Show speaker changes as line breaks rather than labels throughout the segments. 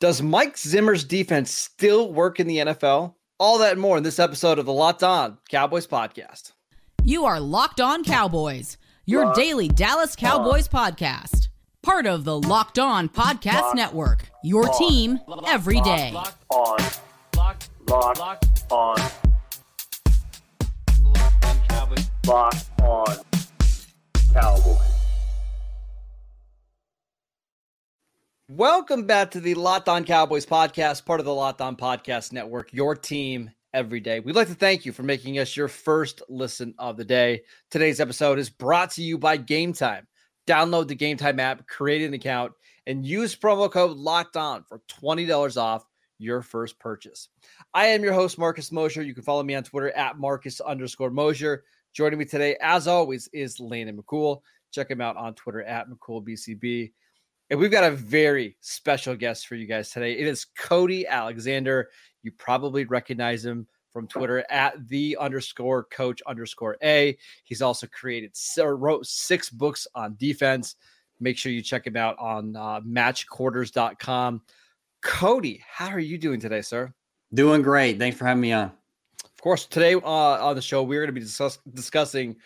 Does Mike Zimmer's defense still work in the NFL? All that and more in this episode of the Locked On Cowboys podcast.
You are Locked On Cowboys, your Locked daily Dallas Cowboys on. podcast. Part of the Locked On Podcast Locked Network. Your on. team every day. Locked on. Locked, Locked, Locked on.
Locked on Cowboys. Locked on Cowboys. Welcome back to the Locked On Cowboys podcast, part of the Locked On Podcast Network, your team every day. We'd like to thank you for making us your first listen of the day. Today's episode is brought to you by Game Time. Download the Game Time app, create an account, and use promo code Locked On for $20 off your first purchase. I am your host, Marcus Mosher. You can follow me on Twitter at Marcus underscore Mosher. Joining me today, as always, is Landon McCool. Check him out on Twitter at McCoolBCB. And we've got a very special guest for you guys today. It is Cody Alexander. You probably recognize him from Twitter at the underscore coach underscore A. He's also created wrote six books on defense. Make sure you check him out on uh, matchquarters.com. Cody, how are you doing today, sir?
Doing great. Thanks for having me on.
Of course, today uh, on the show, we're going to be discuss- discussing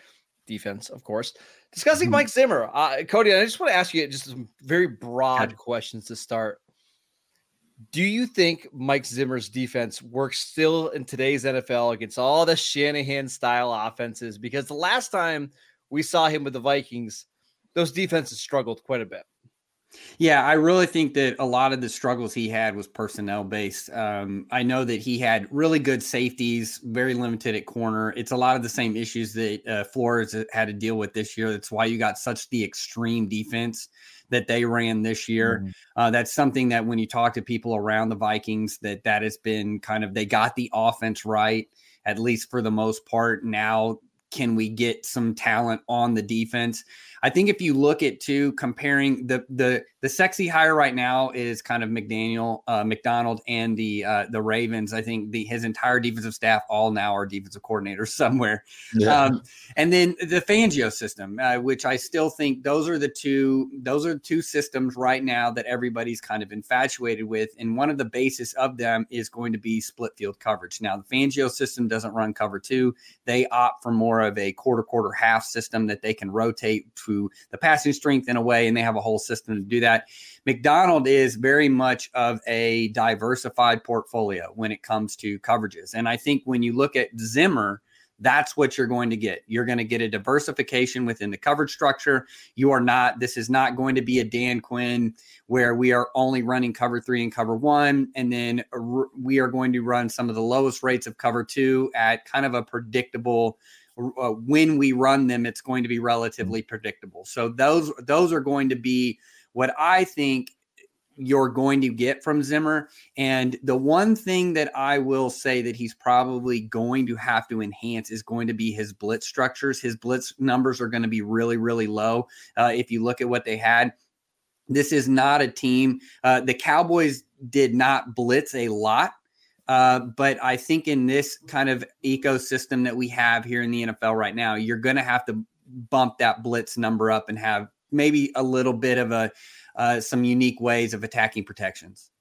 defense, of course. Discussing mm-hmm. Mike Zimmer, uh, Cody, I just want to ask you just some very broad questions to start. Do you think Mike Zimmer's defense works still in today's NFL against all the Shanahan style offenses? Because the last time we saw him with the Vikings, those defenses struggled quite a bit.
Yeah, I really think that a lot of the struggles he had was personnel based. Um, I know that he had really good safeties, very limited at corner. It's a lot of the same issues that uh, Flores had to deal with this year. That's why you got such the extreme defense that they ran this year. Mm-hmm. Uh, that's something that when you talk to people around the Vikings, that that has been kind of they got the offense right at least for the most part. Now, can we get some talent on the defense? I think if you look at two comparing the the the sexy hire right now is kind of McDaniel, uh, Macdonald, and the uh, the Ravens. I think the his entire defensive staff all now are defensive coordinators somewhere. Yeah. Um, and then the Fangio system, uh, which I still think those are the two those are the two systems right now that everybody's kind of infatuated with. And one of the basis of them is going to be split field coverage. Now the Fangio system doesn't run cover two; they opt for more of a quarter quarter half system that they can rotate to the passing strength in a way, and they have a whole system to do that. Macdonald is very much of a diversified portfolio when it comes to coverages. And I think when you look at Zimmer, that's what you're going to get. You're going to get a diversification within the coverage structure. You are not, this is not going to be a Dan Quinn where we are only running cover three and cover one. And then we are going to run some of the lowest rates of cover two at kind of a predictable uh, when we run them, it's going to be relatively predictable. So those those are going to be what I think you're going to get from Zimmer. And the one thing that I will say that he's probably going to have to enhance is going to be his blitz structures. His blitz numbers are going to be really, really low. Uh, if you look at what they had, this is not a team. Uh, the Cowboys did not blitz a lot uh, but I think in this kind of ecosystem that we have here in the NFL right now, you're going to have to bump that blitz number up and have maybe a little bit of a uh, some unique ways of attacking protections.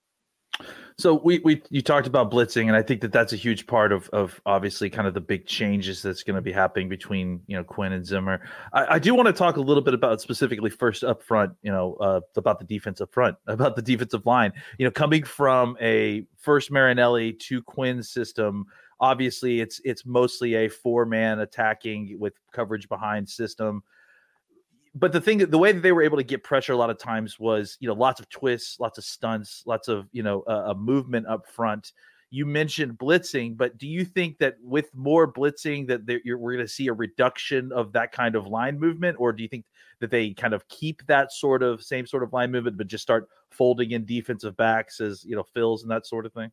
So we we you talked about blitzing, and I think that that's a huge part of of obviously kind of the big changes that's going to be happening between you know Quinn and Zimmer. I, I, do want to talk a little bit about specifically first up front, you know, uh, about the defense up front, about the defensive line. You know, coming from a first Marinelli to Quinn system, obviously it's it's mostly a four man attacking with coverage behind system but the thing the way that they were able to get pressure a lot of times was you know lots of twists lots of stunts lots of you know a movement up front. You mentioned blitzing but do you think that with more blitzing that we're going to see a reduction of that kind of line movement? Or do you think that they kind of keep that sort of same sort of line movement but just start folding in defensive backs as you know fills and that sort of thing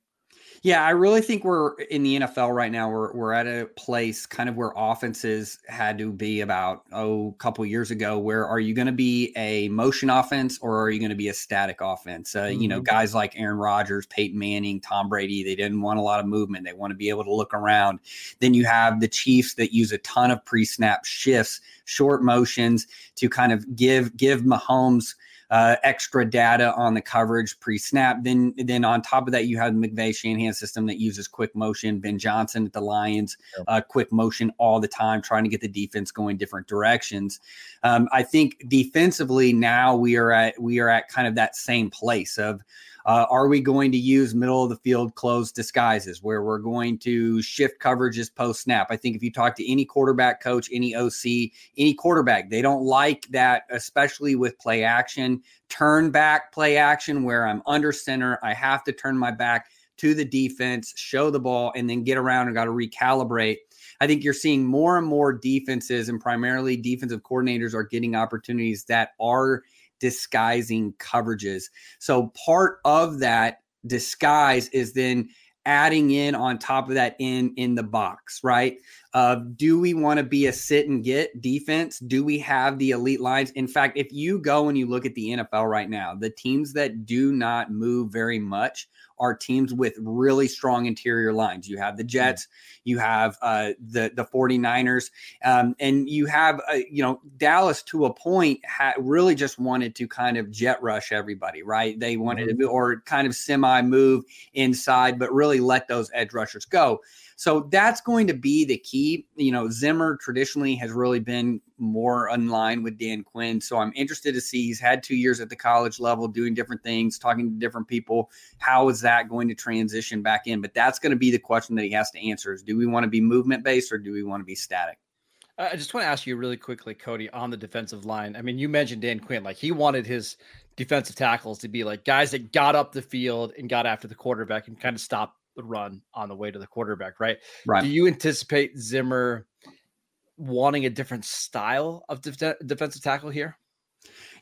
yeah, I really think we're in the NFL right now. We're we're at a place kind of where offenses had to be about oh a couple years ago. Where are you going to be a motion offense or are you going to be a static offense? Uh, mm-hmm. You know, mm-hmm. guys like Aaron Rodgers, Peyton Manning, Tom Brady, they didn't want a lot of movement. They want to be able to look around. Then you have the Chiefs that use a ton of pre-snap shifts, short motions to kind of give give Mahomes uh, extra data on the coverage pre-snap. Then, then on top of that, you have the McVay Shanahan system that uses quick motion. Ben Johnson at the Lions, uh, quick motion all the time, trying to get the defense going different directions. Um, I think defensively now we are at we are at kind of that same place of uh, are we going to use middle of the field closed disguises where we're going to shift coverages post snap? I think if you talk to any quarterback coach, any OC, any quarterback, they don't like that, especially with play action, turn back play action where I'm under center. I have to turn my back to the defense, show the ball, and then get around and got to recalibrate. I think you're seeing more and more defenses and primarily defensive coordinators are getting opportunities that are disguising coverages. So part of that disguise is then adding in on top of that in in the box, right? Uh, do we want to be a sit and get defense? Do we have the elite lines? In fact, if you go and you look at the NFL right now, the teams that do not move very much are teams with really strong interior lines. You have the Jets, you have uh, the the 49ers, um, and you have uh, you know Dallas to a point ha- really just wanted to kind of jet rush everybody, right? They wanted mm-hmm. to or kind of semi move inside, but really let those edge rushers go. So that's going to be the key. You know, Zimmer traditionally has really been more in line with Dan Quinn. So I'm interested to see he's had two years at the college level doing different things, talking to different people. How is that going to transition back in? But that's going to be the question that he has to answer is do we want to be movement based or do we want to be static?
I just want to ask you really quickly, Cody, on the defensive line. I mean, you mentioned Dan Quinn, like he wanted his defensive tackles to be like guys that got up the field and got after the quarterback and kind of stopped the run on the way to the quarterback, right? Right. Do you anticipate Zimmer wanting a different style of def- defensive tackle here?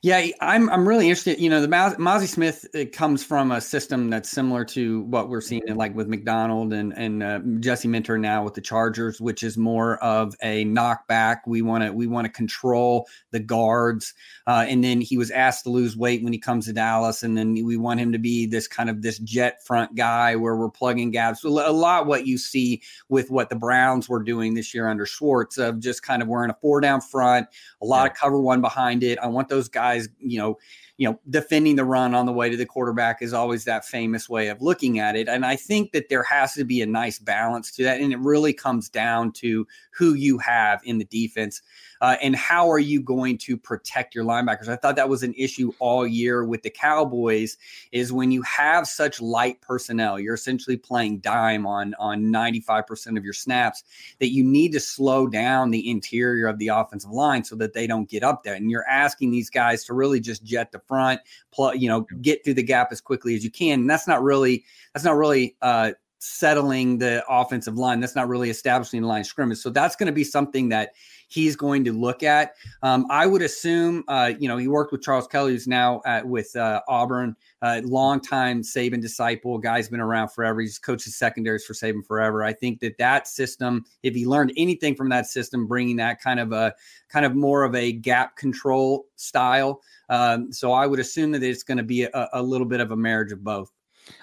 Yeah, I'm I'm really interested. You know, the Mazi Smith comes from a system that's similar to what we're seeing in, like with Macdonald and and uh, Jesse Minter now with the Chargers, which is more of a knockback. We want to we want to control the guards, uh, and then he was asked to lose weight when he comes to Dallas, and then we want him to be this kind of this jet front guy where we're plugging gaps. A lot what you see with what the Browns were doing this year under Schwartz of just kind of wearing a four down front, a lot yeah. of cover one behind it. I want those guys guys, you know, you know, defending the run on the way to the quarterback is always that famous way of looking at it. And I think that there has to be a nice balance to that. And it really comes down to who you have in the defense uh, and how are you going to protect your linebackers? I thought that was an issue all year with the Cowboys. Is when you have such light personnel, you're essentially playing dime on on 95% of your snaps. That you need to slow down the interior of the offensive line so that they don't get up there. And you're asking these guys to really just jet the front, pl- you know, get through the gap as quickly as you can. And that's not really that's not really uh, settling the offensive line. That's not really establishing the line scrimmage. So that's going to be something that he's going to look at. Um, I would assume, uh, you know, he worked with Charles Kelly, who's now at, with uh, Auburn, uh, longtime Saban disciple, guy's been around forever. He's coached the secondaries for Saban forever. I think that that system, if he learned anything from that system, bringing that kind of a kind of more of a gap control style. Um, so I would assume that it's going to be a, a little bit of a marriage of both.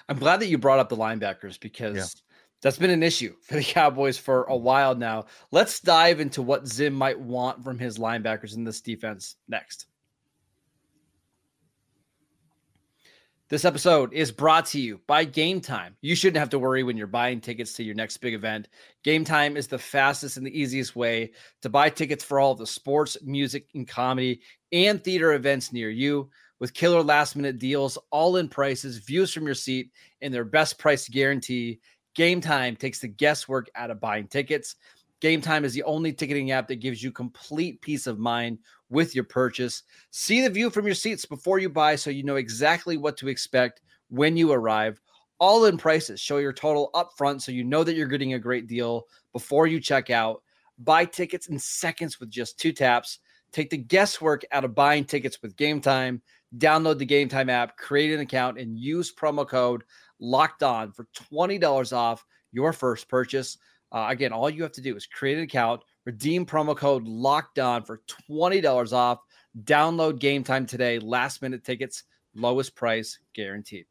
I'm glad that you brought up the linebackers because yeah. That's been an issue for the Cowboys for a while now. Let's dive into what Zim might want from his linebackers in this defense next. This episode is brought to you by Game Time. You shouldn't have to worry when you're buying tickets to your next big event. Game Time is the fastest and the easiest way to buy tickets for all the sports, music, and comedy and theater events near you with killer last minute deals, all in prices, views from your seat, and their best price guarantee. Game Time takes the guesswork out of buying tickets. Game Time is the only ticketing app that gives you complete peace of mind with your purchase. See the view from your seats before you buy so you know exactly what to expect when you arrive. All in prices. Show your total upfront so you know that you're getting a great deal before you check out. Buy tickets in seconds with just two taps. Take the guesswork out of buying tickets with Game Time download the Game Time app, create an account, and use promo code Locked On for twenty dollars off your first purchase. Uh, again, all you have to do is create an account, redeem promo code Locked On for twenty dollars off. Download Game Time today. Last minute tickets, lowest price guaranteed.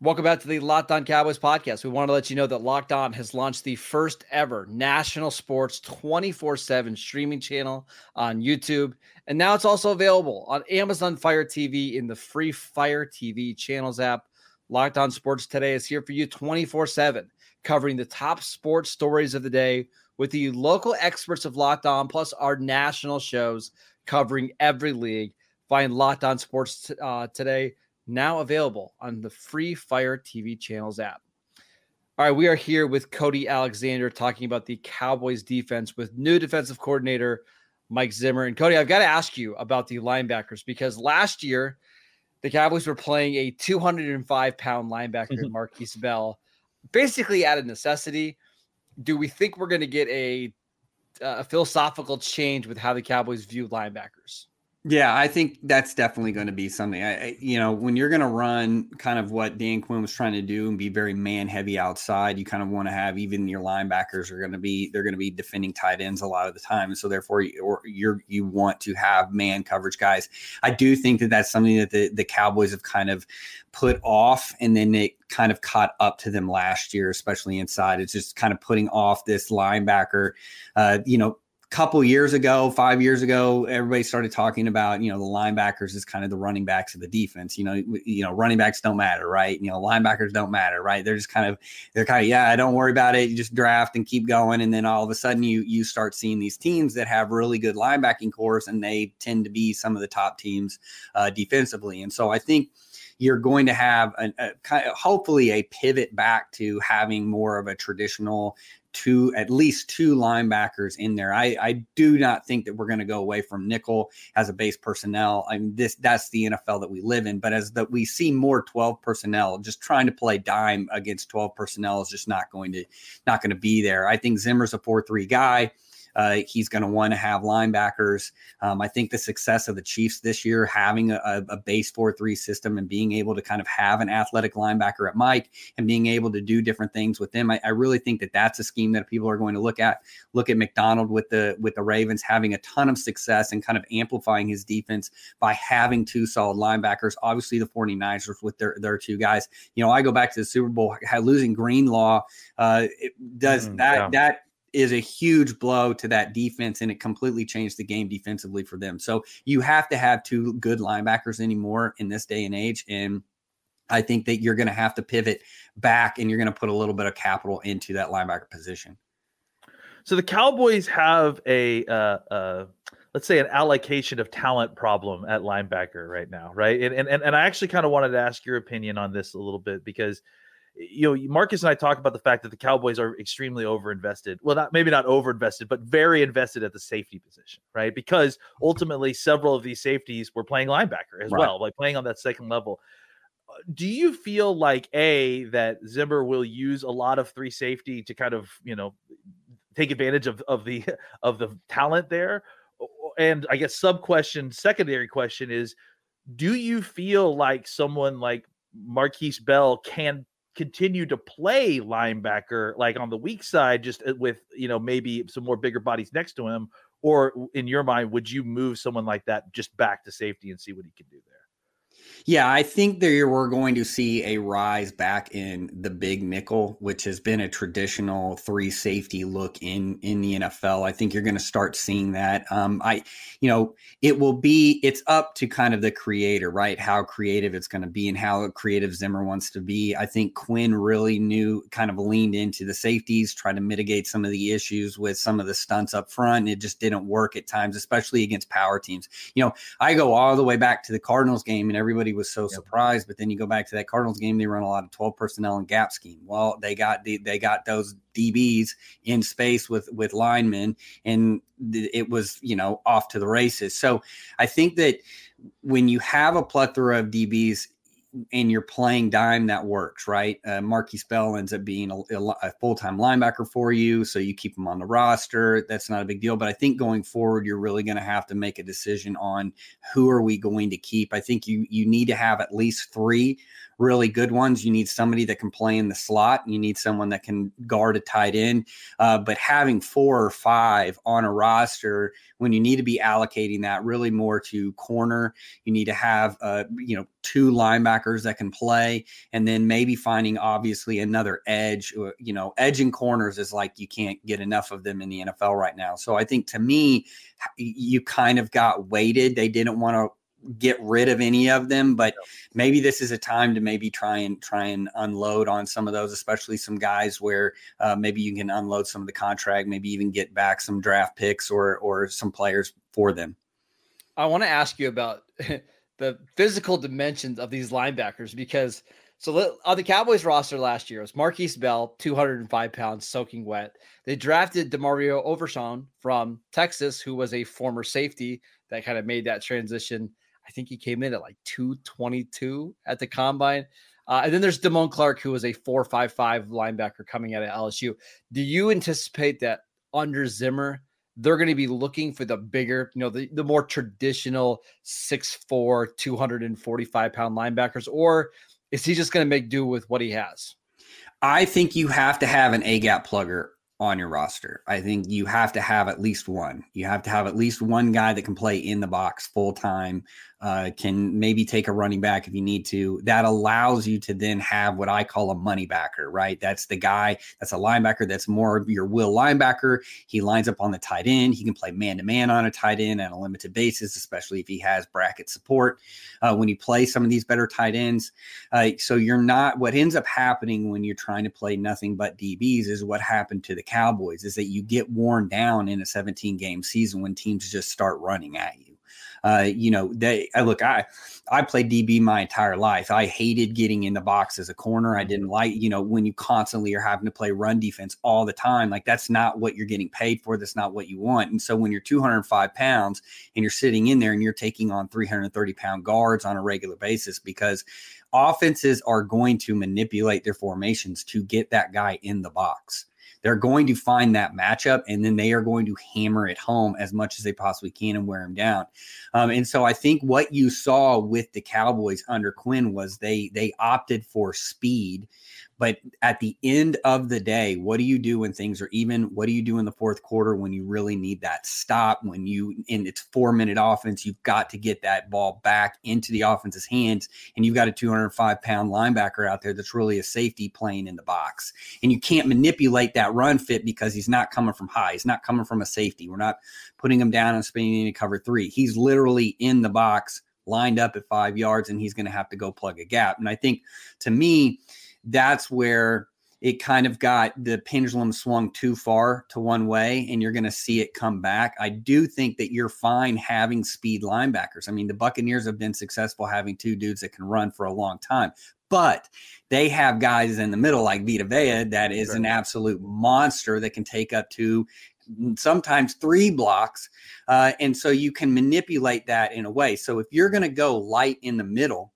Welcome back to the Locked On Cowboys podcast. We want to let you know that Locked On has launched the first ever national sports 24 7 streaming channel on YouTube. And now it's also available on Amazon Fire TV in the free Fire TV channels app. Locked On Sports Today is here for you 24 7, covering the top sports stories of the day with the local experts of Locked On, plus our national shows covering every league. Find Locked On Sports uh, Today now available on the free Fire TV channels app. All right, we are here with Cody Alexander talking about the Cowboys defense with new defensive coordinator Mike Zimmer. And Cody, I've got to ask you about the linebackers because last year the Cowboys were playing a 205 pound linebacker, mm-hmm. Markquese Bell, basically out of necessity. Do we think we're going to get a, a philosophical change with how the Cowboys view linebackers?
Yeah, I think that's definitely going to be something. I, you know, when you're going to run kind of what Dan Quinn was trying to do and be very man heavy outside, you kind of want to have even your linebackers are going to be they're going to be defending tight ends a lot of the time, so therefore you, you're you want to have man coverage guys. I do think that that's something that the the Cowboys have kind of put off, and then it kind of caught up to them last year, especially inside. It's just kind of putting off this linebacker. Uh, you know, couple years ago, five years ago, everybody started talking about you know the linebackers is kind of the running backs of the defense. You know, you know running backs don't matter, right? You know, linebackers don't matter, right? They're just kind of they're kind of yeah, don't worry about it. You just draft and keep going, and then all of a sudden you you start seeing these teams that have really good linebacking cores, and they tend to be some of the top teams uh, defensively. And so I think you're going to have a, a hopefully a pivot back to having more of a traditional two, at least two linebackers in there. I, I do not think that we're going to go away from nickel as a base personnel. I mean, this that's the NFL that we live in. But as that we see more 12 personnel, just trying to play dime against 12 personnel is just not going to not going to be there. I think Zimmer's a 4-3 guy. Uh, he's going to want to have linebackers. Um, I think the success of the Chiefs this year, having a, a base 4 3 system and being able to kind of have an athletic linebacker at Mike and being able to do different things with them, I, I really think that that's a scheme that people are going to look at. Look at Macdonald with the with the Ravens having a ton of success and kind of amplifying his defense by having two solid linebackers. Obviously, the 49ers with their, their two guys. You know, I go back to the Super Bowl, losing Greenlaw uh, it does mm, that yeah. that is a huge blow to that defense and it completely changed the game defensively for them. So you have to have two good linebackers anymore in this day and age. And I think that you're going to have to pivot back and you're going to put a little bit of capital into that linebacker position.
So the Cowboys have a, uh, uh, let's say, an allocation of talent problem at linebacker right now, right? And and and I actually kind of wanted to ask your opinion on this a little bit because you know, Marcus and I talk about the fact that the Cowboys are extremely overinvested. Well, not maybe not overinvested, but very invested at the safety position, right? Because ultimately, several of these safeties were playing linebacker as right. well, like playing on that second level. Uh, do you feel like a that Zimmer will use a lot of three safety to kind of you know take advantage of of the of the talent there? And I guess sub question, secondary question is, do you feel like someone like Markquese Bell can continue to play linebacker like on the weak side just uh, with you know maybe some more bigger bodies next to him or in your mind would you move someone like that just back to safety and see what he can do there
yeah, I think there we're going to see a rise back in the big nickel, which has been a traditional three safety look in in the NFL. I think you're going to start seeing that. Um, I, you know, it will be it's up to kind of the creator, right? How creative it's going to be and how creative Zimmer wants to be. I think Quinn really knew, kind of leaned into the safeties, trying to mitigate some of the issues with some of the stunts up front. It just didn't work at times, especially against power teams. You know, I go all the way back to the Cardinals game, and everybody everybody was so yep. surprised. But then you go back to that Cardinals game; they run a lot of twelve personnel and gap scheme. Well, they got the, they got those DBs in space with with linemen, and it was you know off to the races. So I think that when you have a plethora of DBs and you're playing dime, that works, right? Uh, Markquese Bell ends up being a, a full time linebacker for you, so you keep him on the roster. That's not a big deal. But I think going forward, you're really going to have to make a decision on who are we going to keep. I think you you need to have at least three really good ones. You need somebody that can play in the slot. You need someone that can guard a tight end. Uh, but having four or five on a roster when you need to be allocating that really more to corner, you need to have uh, you know two linebackers that can play, and then maybe finding obviously another edge. You know, edge and corners is like you can't get enough of them in the NFL right now. So I think to me, you kind of got weighted. They didn't want to get rid of any of them but maybe this is a time to maybe try and try and unload on some of those especially some guys where uh, maybe you can unload some of the contract maybe even get back some draft picks or or some players for them.
I want to ask you about the physical dimensions of these linebackers because so on the Cowboys roster last year, it was Markquese Bell, 205 pounds, soaking wet. They drafted DeMarvion Overshown from Texas, who was a former safety that kind of made that transition I think he came in at like 222 at the combine. Uh, and then there's Damone Clark, who was a 455 linebacker coming out of LSU. Do you anticipate that under Zimmer, they're going to be looking for the bigger, you know, the, the more traditional 6'4, 245 pound linebackers? Or is he just going to make do with what he has?
I think you have to have an A gap plugger on your roster. I think you have to have at least one. You have to have at least one guy that can play in the box full time uh, can maybe take a running back if you need to. That allows you to then have what I call a money backer, right? That's the guy, that's a linebacker that's more of your will linebacker. He lines up on the tight end. He can play man to man on a tight end on a limited basis, especially if he has bracket support uh, when you play some of these better tight ends. Uh, so you're not, what ends up happening when you're trying to play nothing but DBs is what happened to the Cowboys is that you get worn down in a 17 game season when teams just start running at you. Uh, you know, they I look, I I played DB my entire life. I hated getting in the box as a corner. I didn't like, you know, when you constantly are having to play run defense all the time. Like that's not what you're getting paid for. That's not what you want. And so when you're 205 pounds and you're sitting in there and you're taking on 330 pound guards on a regular basis because offenses are going to manipulate their formations to get that guy in the box. They're going to find that matchup and then they are going to hammer it home as much as they possibly can and wear him down. Um, and so I think what you saw with the Cowboys under Quinn was they they opted for speed but at the end of the day, what do you do when things are even? What do you do in the fourth quarter when you really need that stop? When you in it's four minute offense, you've got to get that ball back into the offense's hands, and you've got a 205 pound linebacker out there that's really a safety playing in the box, and you can't manipulate that run fit because he's not coming from high, he's not coming from a safety. We're not putting him down and spinning into cover three. He's literally in the box, lined up at five yards, and he's going to have to go plug a gap. And I think to me that's where it kind of got the pendulum swung too far to one way and you're going to see it come back. I do think that you're fine having speed linebackers. I mean, the Buccaneers have been successful having two dudes that can run for a long time, but they have guys in the middle like Vita Vea that is an absolute monster that can take up to sometimes three blocks. Uh, and so you can manipulate that in a way. So if you're going to go light in the middle,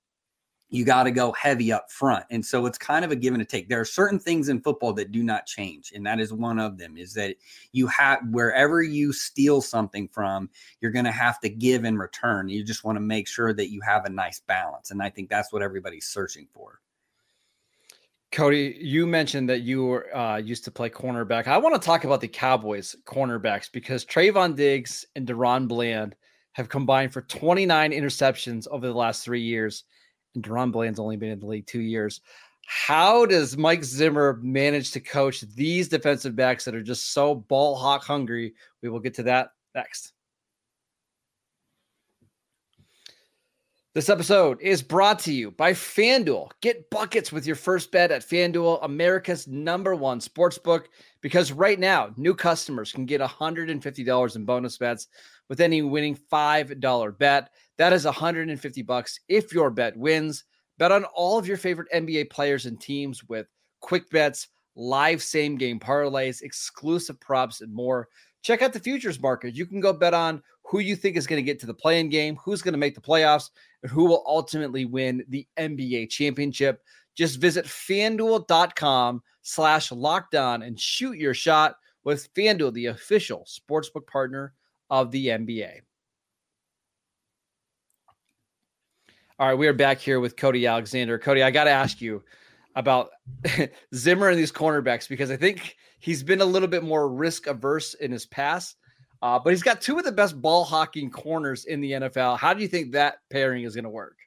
you got to go heavy up front. And so it's kind of a give and a take. There are certain things in football that do not change. And that is one of them is that you have wherever you steal something from, you're going to have to give in return. You just want to make sure that you have a nice balance. And I think that's what everybody's searching for.
Cody, you mentioned that you were, uh, used to play cornerback. I want to talk about the Cowboys cornerbacks because Trevon Diggs and DaRon Bland have combined for 29 interceptions over the last three years and DaRon Bland's only been in the league two years. How does Mike Zimmer manage to coach these defensive backs that are just so ball hawk hungry? We will get to that next. This episode is brought to you by FanDuel. Get buckets with your first bet at FanDuel, America's number one sports book, because right now, new customers can get $150 in bonus bets with any winning $5 bet. That is 150 bucks if your bet wins. Bet on all of your favorite NBA players and teams with quick bets, live same game parlays, exclusive props, and more. Check out the futures market. You can go bet on who you think is going to get to the playing game, who's going to make the playoffs, and who will ultimately win the NBA championship. Just visit fanduel.com slash lockedon and shoot your shot with FanDuel, the official sportsbook partner of the NBA. All right, we are back here with Cody Alexander. Cody, I got to ask you about Zimmer and these cornerbacks because I think he's been a little bit more risk averse in his past, uh, but he's got two of the best ball hawking corners in the NFL. How do you think that pairing is going to work?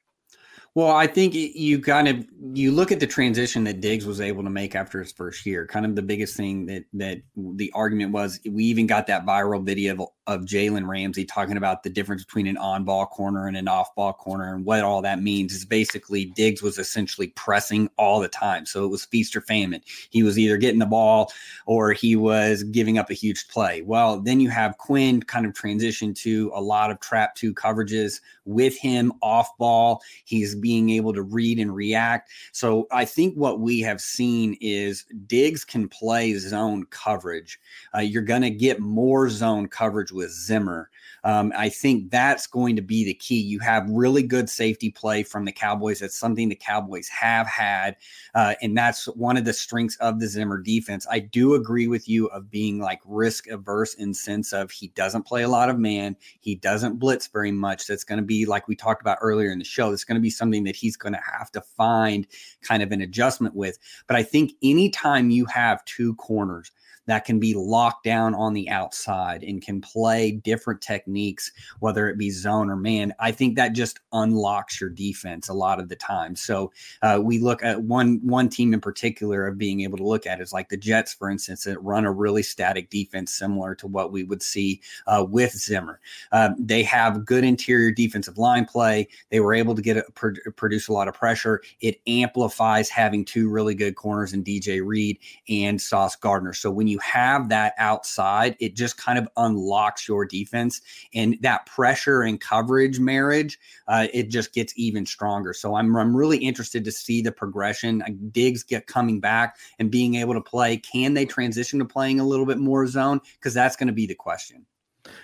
Well, I think you kind of you look at the transition that Diggs was able to make after his first year. Kind of the biggest thing that that the argument was. We even got that viral video of, of Jalen Ramsey talking about the difference between an on-ball corner and an off-ball corner, and what all that means is basically Diggs was essentially pressing all the time, so it was feast or famine. He was either getting the ball or he was giving up a huge play. Well, then you have Quinn kind of transition to a lot of trap two coverages with him off ball. He's being able to read and react. So I think what we have seen is Diggs can play zone coverage. Uh, you're going to get more zone coverage with Zimmer. Um, I think that's going to be the key. You have really good safety play from the Cowboys. That's something the Cowboys have had, uh, and that's one of the strengths of the Zimmer defense. I do agree with you of being like risk averse in sense of he doesn't play a lot of man, he doesn't blitz very much. That's going to be like we talked about earlier in the show. That's going to be something that he's going to have to find kind of an adjustment with. But I think anytime you have two corners that can be locked down on the outside and can play different techniques, whether it be zone or man. I think that just unlocks your defense a lot of the time. So uh, we look at one one team in particular of being able to look at is like the Jets, for instance, that run a really static defense similar to what we would see uh, with Zimmer. Uh, they have good interior defensive line play. They were able to get a, produce a lot of pressure. It amplifies having two really good corners in DJ Reed and Sauce Gardner. So when you you have that outside, it just kind of unlocks your defense. And that pressure and coverage marriage, uh, it just gets even stronger. So I'm, I'm really interested to see the progression. Uh, Diggs get coming back and being able to play. Can they transition to playing a little bit more zone? Because that's going to be the question.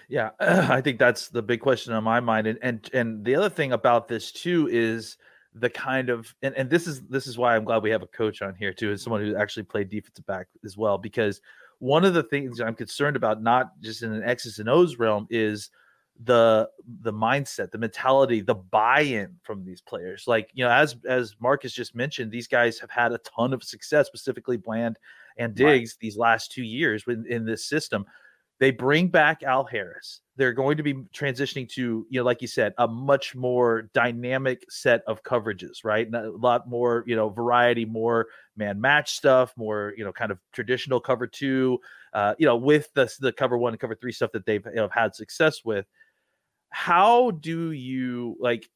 Yeah, I think that's the big question on my mind. And and and the other thing about this too is the kind of and, and this is this is why I'm glad we have a coach on here too, as someone who actually played defensive back as well, because one of the things I'm concerned about, not just in an X's and O's realm, is the the mindset, the mentality, the buy-in from these players. Like you know, as as Marcus just mentioned, these guys have had a ton of success, specifically Bland and Diggs, right. these last two years in, in this system. They bring back Al Harris. They're going to be transitioning to, you know, like you said, a much more dynamic set of coverages, right? A lot more, you know, variety, more man match stuff, more, you know, kind of traditional cover two, uh, you know, with the, the cover one and cover three stuff that they've you know, had success with. How do you like,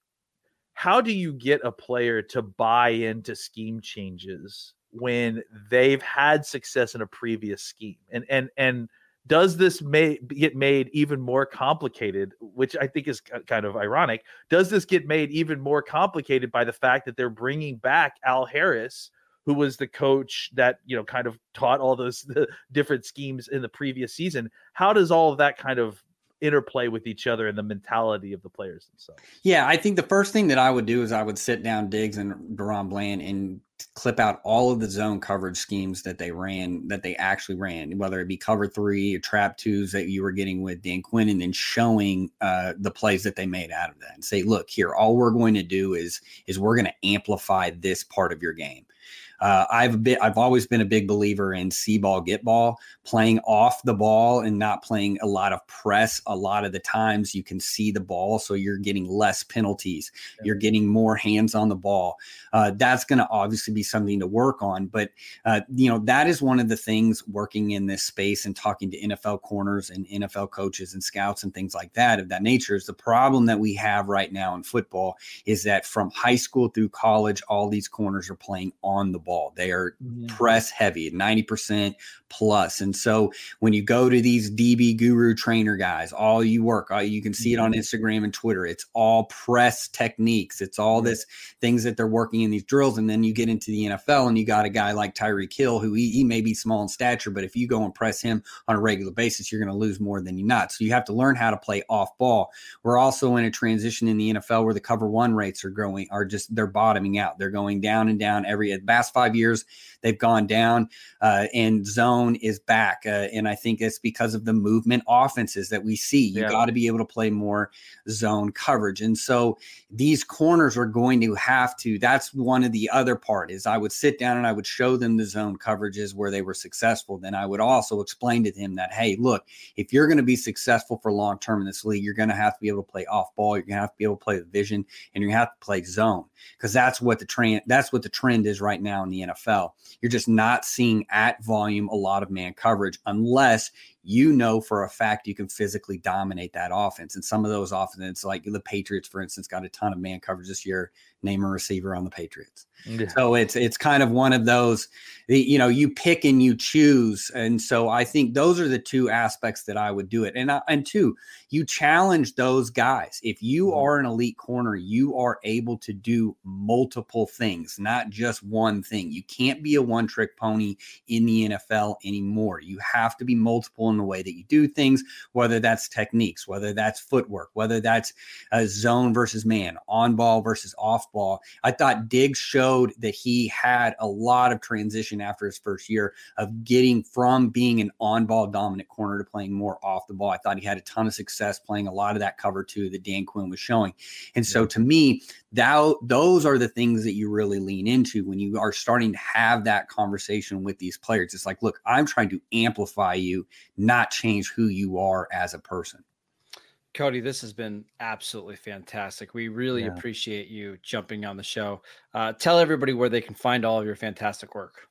how do you get a player to buy into scheme changes when they've had success in a previous scheme? And, and, and, does this may get made even more complicated which i think is kind of ironic does this get made even more complicated by the fact that they're bringing back al harris who was the coach that you know kind of taught all those different schemes in the previous season? How does all of that kind of interplay with each other and the mentality of the players themselves.
Yeah, I think the first thing that I would do is I would sit down Diggs and DaRon Bland and clip out all of the zone coverage schemes that they ran, that they actually ran, whether it be cover three or trap twos that you were getting with Dan Quinn, and then showing uh, the plays that they made out of that and say, look, here, all we're going to do is is we're going to amplify this part of your game. Uh, I've been, I've always been a big believer in see ball, get ball, playing off the ball and not playing a lot of press. A lot of the times you can see the ball, so you're getting less penalties. Yeah. You're getting more hands on the ball. Uh, that's going to obviously be something to work on. But uh, you know that is one of the things working in this space and talking to NFL corners and NFL coaches and scouts and things like that of that nature is the problem that we have right now in football is that from high school through college, all these corners are playing on the ball. They are yeah. press heavy, 90% plus. And so when you go to these DB guru trainer guys, all you work, all, you can see it on mm-hmm. Instagram and Twitter. It's all press techniques. It's all this things that they're working in these drills. And then you get into the NFL and you got a guy like Tyreek Hill, who he, he may be small in stature, but if you go and press him on a regular basis, you're going to lose more than you not. So you have to learn how to play off ball. We're also in a transition in the NFL where the cover one rates are growing, are just, they're bottoming out. They're going down and down every, at Bass five years, they've gone down, uh, and zone is back. Uh, and I think it's because of the movement offenses that we see. You yeah. got to be able to play more zone coverage. And so these corners are going to have to, that's one of the other part is I would sit down and I would show them the zone coverages where they were successful. Then I would also explain to them that, hey, look, if you're going to be successful for long term in this league, you're going to have to be able to play off ball. You're going to have to be able to play the vision and you're going to have to play zone because that's what the trend, that's what the trend is right now in the NFL. You're just not seeing at volume a lot of man coverage unless you know for a fact you can physically dominate that offense. And some of those offenses, like the Patriots, for instance, got a ton of man coverage this year. Name a receiver on the Patriots. Yeah. So it's it's kind of one of those, you know, you pick and you choose. And so I think those are the two aspects that I would do it. And I, and two, you challenge those guys. If you mm-hmm. are an elite corner, you are able to do multiple things, not just one thing. You can't be a one trick pony in the NFL anymore. You have to be multiple in the way that you do things, whether that's techniques, whether that's footwork, whether that's a zone versus man, on ball versus off ball. I thought Diggs showed that he had a lot of transition after his first year of getting from being an on ball dominant corner to playing more off the ball. I thought he had a ton of success playing a lot of that cover two that Dan Quinn was showing. And so to me, that those are the things that you really lean into when you are starting to have that conversation with these players. It's like, look, I'm trying to amplify you, not change who you are as a person.
Cody, this has been absolutely fantastic. We really yeah. appreciate you jumping on the show. Uh, tell everybody where they can find all of your fantastic work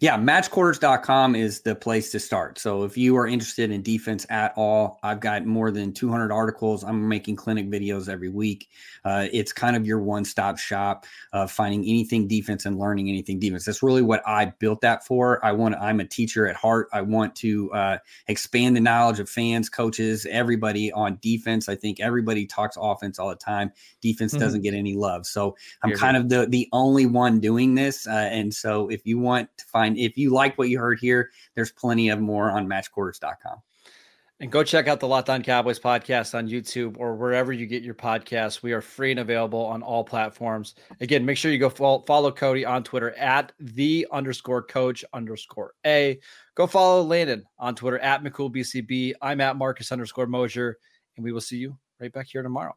yeah, matchquarters.com is the place to start. So if you are interested in defense at all, I've got more than 200 articles. I'm making clinic videos every week. Uh, it's kind of your one stop shop of finding anything defense and learning anything defense. That's really what I built that for. I want, I'm a teacher at heart. I want to uh, expand the knowledge of fans, coaches, everybody on defense. I think everybody talks offense all the time. Defense mm-hmm. doesn't get any love. So I'm Here kind of the, the only one doing this. Uh, and so if you want to find find if you like what you heard here, there's plenty of more on matchquarters.com.
And go check out the Locked On Cowboys podcast on YouTube or wherever you get your podcasts. We are free and available on all platforms. Again, make sure you go follow, follow Cody on Twitter at the underscore coach underscore A. Go follow Landon on Twitter at McCoolBCB. I'm at Marcus underscore Mosher, and we will see you right back here tomorrow.